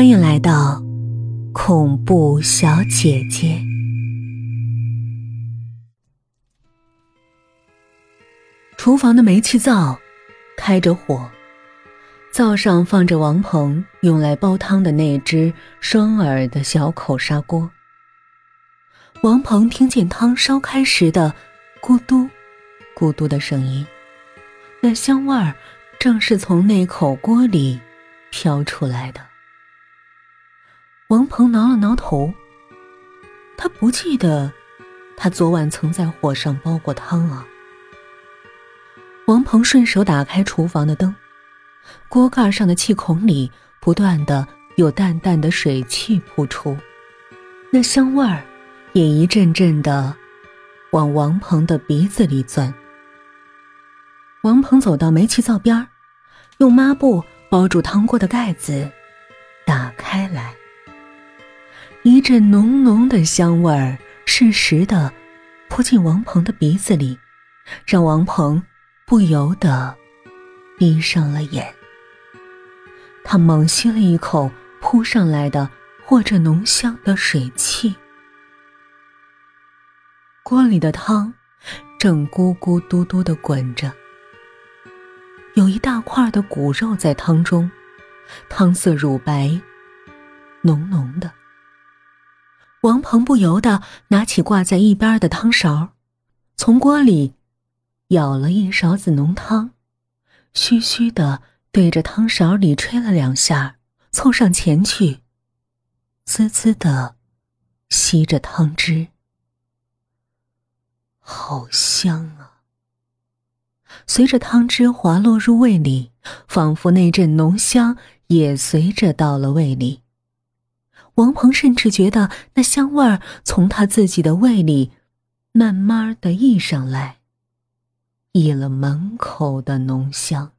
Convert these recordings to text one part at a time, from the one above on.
欢迎来到恐怖小姐姐。厨房的煤气灶开着火，灶上放着王鹏用来煲汤的那只双耳的小口砂锅。王鹏听见汤烧开时的咕嘟咕嘟的声音，那香味儿正是从那口锅里飘出来的。王鹏挠了挠头，他不记得他昨晚曾在火上煲过汤啊。王鹏顺手打开厨房的灯，锅盖上的气孔里不断的有淡淡的水汽扑出，那香味儿也一阵阵的往王鹏的鼻子里钻。王鹏走到煤气灶边用抹布包住汤锅的盖子，打开来。一阵浓浓的香味儿适时的扑进王鹏的鼻子里，让王鹏不由得闭上了眼。他猛吸了一口扑上来的或者浓香的水汽，锅里的汤正咕咕嘟嘟的滚着，有一大块的骨肉在汤中，汤色乳白，浓浓的。王鹏不由得拿起挂在一边的汤勺，从锅里舀了一勺子浓汤，嘘嘘的对着汤勺里吹了两下，凑上前去，滋滋的吸着汤汁，好香啊！随着汤汁滑落入胃里，仿佛那阵浓香也随着到了胃里。王鹏甚至觉得那香味儿从他自己的胃里慢慢的溢上来，溢了满口的浓香。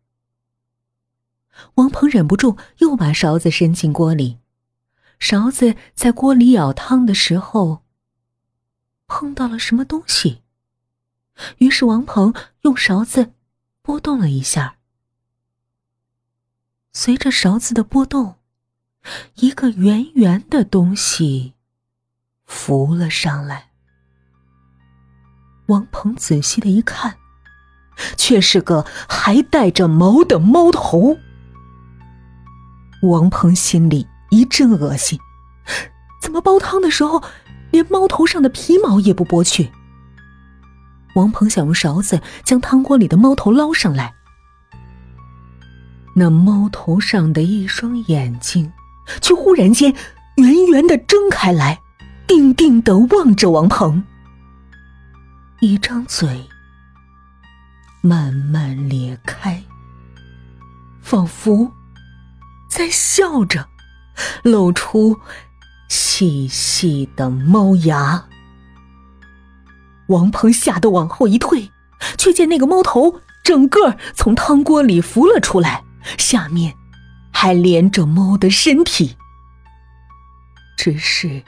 王鹏忍不住又把勺子伸进锅里，勺子在锅里舀汤的时候碰到了什么东西，于是王鹏用勺子拨动了一下，随着勺子的拨动。一个圆圆的东西浮了上来。王鹏仔细的一看，却是个还带着毛的猫头。王鹏心里一阵恶心，怎么煲汤的时候连猫头上的皮毛也不剥去？王鹏想用勺子将汤锅里的猫头捞上来，那猫头上的一双眼睛。却忽然间圆圆的睁开来，定定的望着王鹏。一张嘴慢慢裂开，仿佛在笑着，露出细细的猫牙。王鹏吓得往后一退，却见那个猫头整个从汤锅里浮了出来，下面。还连着猫的身体，只是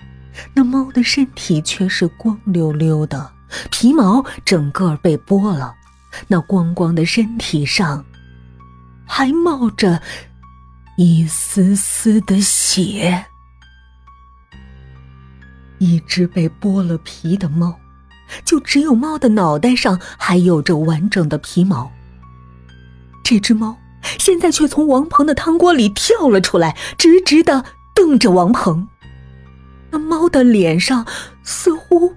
那猫的身体却是光溜溜的，皮毛整个被剥了，那光光的身体上还冒着一丝丝的血。一只被剥了皮的猫，就只有猫的脑袋上还有着完整的皮毛。这只猫。现在却从王鹏的汤锅里跳了出来，直直的瞪着王鹏。那猫的脸上似乎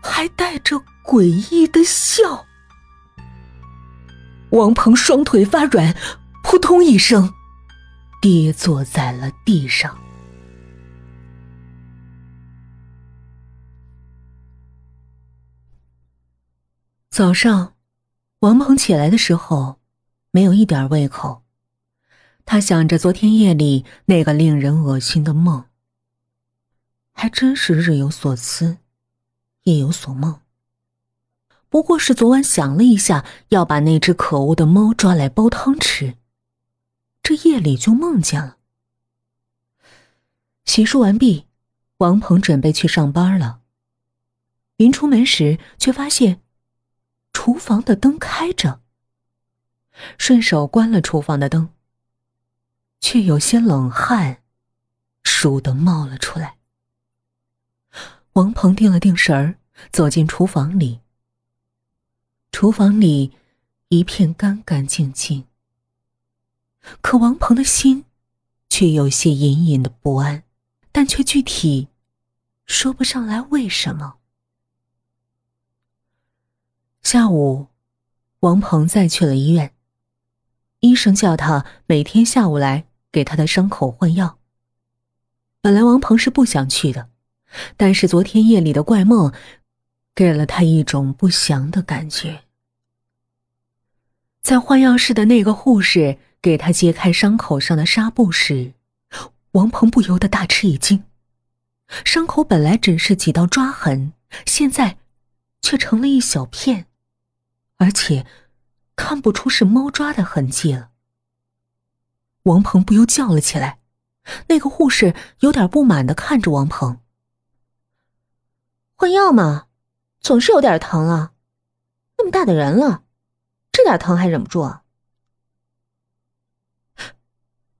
还带着诡异的笑。王鹏双腿发软，扑通一声，跌坐在了地上。早上，王鹏起来的时候。没有一点胃口，他想着昨天夜里那个令人恶心的梦，还真是日有所思，夜有所梦。不过是昨晚想了一下，要把那只可恶的猫抓来煲汤吃，这夜里就梦见了。洗漱完毕，王鹏准备去上班了。临出门时，却发现厨房的灯开着。顺手关了厨房的灯，却有些冷汗倏地冒了出来。王鹏定了定神儿，走进厨房里。厨房里一片干干净净，可王鹏的心却有些隐隐的不安，但却具体说不上来为什么。下午，王鹏再去了医院，医生叫他每天下午来给他的伤口换药。本来王鹏是不想去的，但是昨天夜里的怪梦，给了他一种不祥的感觉。在换药室的那个护士给他揭开伤口上的纱布时，王鹏不由得大吃一惊。伤口本来只是几道抓痕，现在却成了一小片，而且看不出是猫抓的痕迹了。王鹏不由叫了起来。那个护士有点不满的看着王鹏：“换药嘛，总是有点疼啊，那么大的人了，这点疼还忍不住啊？”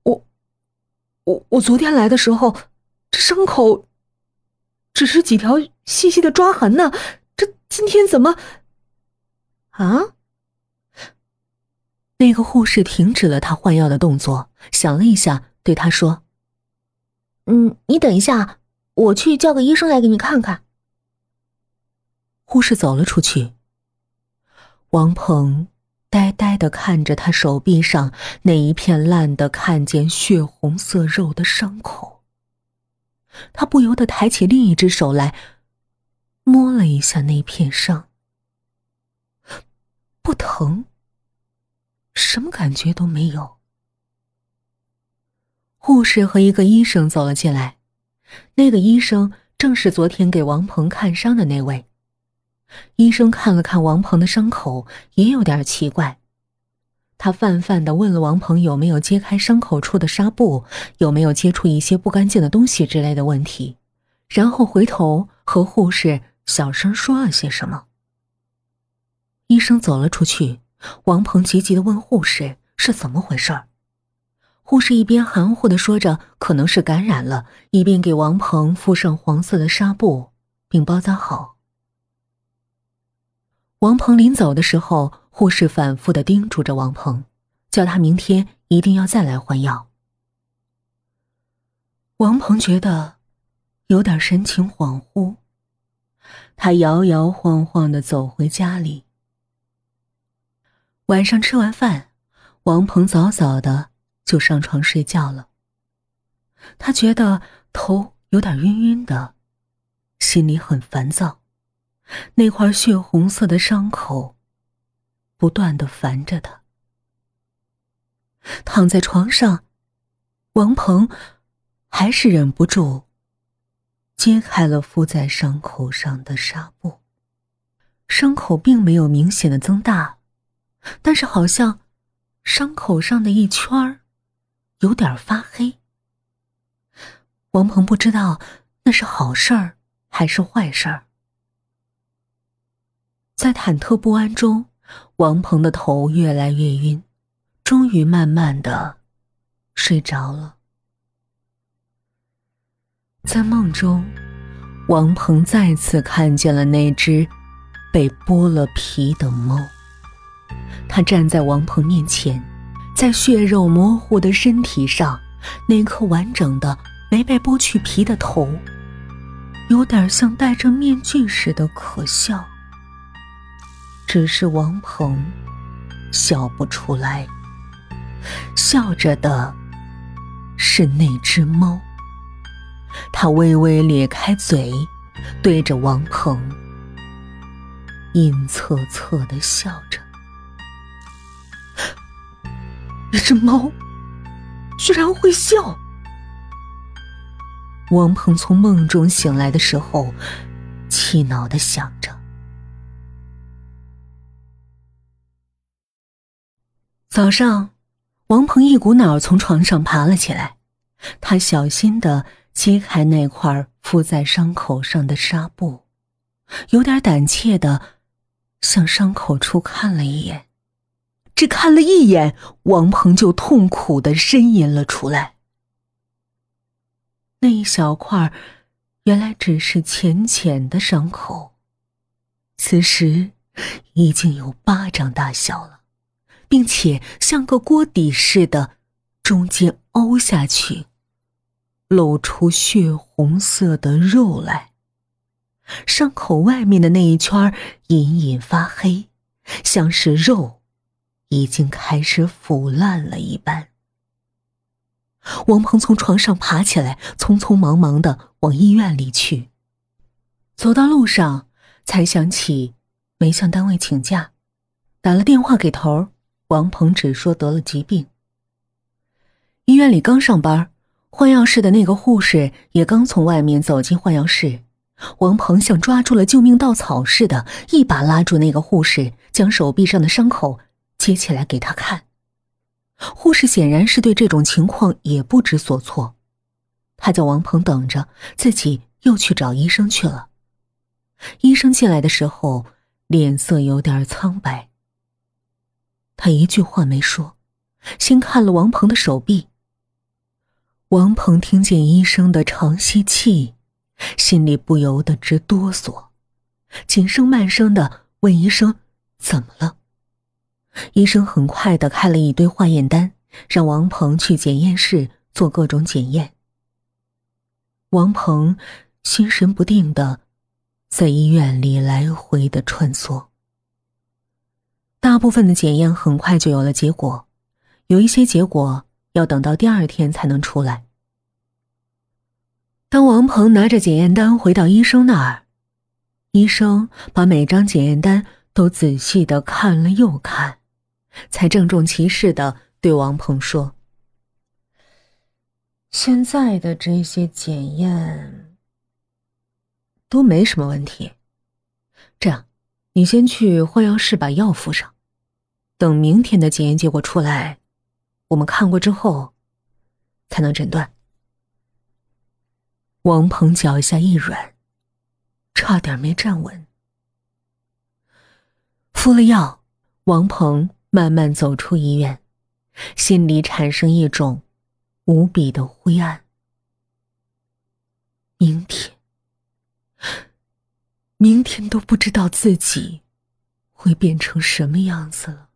我、我、我昨天来的时候，这伤口只是几条细细的抓痕呢，这今天怎么……啊？那个护士停止了他换药的动作，想了一下，对他说。嗯，你等一下，我去叫个医生来给你看看。护士走了出去。王鹏呆呆的看着他手臂上那一片烂的看见血红色肉的伤口，他不由得抬起另一只手来摸了一下那片伤，不疼，什么感觉都没有。护士和一个医生走了进来，那个医生正是昨天给王鹏看伤的那位。医生看了看王鹏的伤口，也有点奇怪。他泛泛的问了王鹏有没有揭开伤口处的纱布，有没有接触一些不干净的东西之类的问题，然后回头和护士小声说了些什么。医生走了出去，王鹏急急的问护士是怎么回事儿。护士一边含糊的说着可能是感染了，一边给王鹏敷上黄色的纱布，并包扎好。王鹏临走的时候，护士反复的叮嘱着王鹏，叫他明天一定要再来换药。王鹏觉得有点神情恍惚，他摇摇晃晃的走回家里。晚上吃完饭，王鹏早早的。就上床睡觉了。他觉得头有点晕晕的，心里很烦躁。那块血红色的伤口不断的烦着他。躺在床上，王鹏还是忍不住揭开了敷在伤口上的纱布。伤口并没有明显的增大，但是好像伤口上的一圈。有点发黑。王鹏不知道那是好事儿还是坏事儿。在忐忑不安中，王鹏的头越来越晕，终于慢慢的睡着了。在梦中，王鹏再次看见了那只被剥了皮的猫。他站在王鹏面前。在血肉模糊的身体上，那颗完整的没被剥去皮的头，有点像戴着面具似的可笑。只是王鹏笑不出来，笑着的是那只猫。它微微咧开嘴，对着王鹏阴恻恻的笑着。一只猫居然会笑！王鹏从梦中醒来的时候，气恼的想着。早上，王鹏一股脑从床上爬了起来，他小心的揭开那块敷在伤口上的纱布，有点胆怯的向伤口处看了一眼。只看了一眼，王鹏就痛苦的呻吟了出来。那一小块原来只是浅浅的伤口，此时已经有巴掌大小了，并且像个锅底似的，中间凹下去，露出血红色的肉来。伤口外面的那一圈隐隐发黑，像是肉已经开始腐烂了一般。王鹏从床上爬起来，匆匆忙忙的往医院里去。走到路上，才想起没向单位请假，打了电话给头儿，王鹏只说得了疾病。医院里刚上班，换药室的那个护士也刚从外面走进换药室。王鹏像抓住了救命稻草似的，一把拉住那个护士，将手臂上的伤口接起来给他看。护士显然是对这种情况也不知所措，他叫王鹏等着，自己又去找医生去了。医生进来的时候，脸色有点苍白。他一句话没说，先看了王鹏的手臂。王鹏听见医生的长吸气，心里不由得直哆嗦，紧声慢声的问医生：“怎么了？”医生很快的开了一堆化验单，让王鹏去检验室做各种检验。王鹏心神不定的在医院里来回的穿梭。大部分的检验很快就有了结果，有一些结果要等到第二天才能出来。当王鹏拿着检验单回到医生那儿，医生把每张检验单都仔细的看了又看。才郑重其事的对王鹏说：“现在的这些检验都没什么问题。这样，你先去换药室把药敷上，等明天的检验结果出来，我们看过之后才能诊断。”王鹏脚下一软，差点没站稳。敷了药，王鹏。慢慢走出医院，心里产生一种无比的灰暗。明天，明天都不知道自己会变成什么样子了。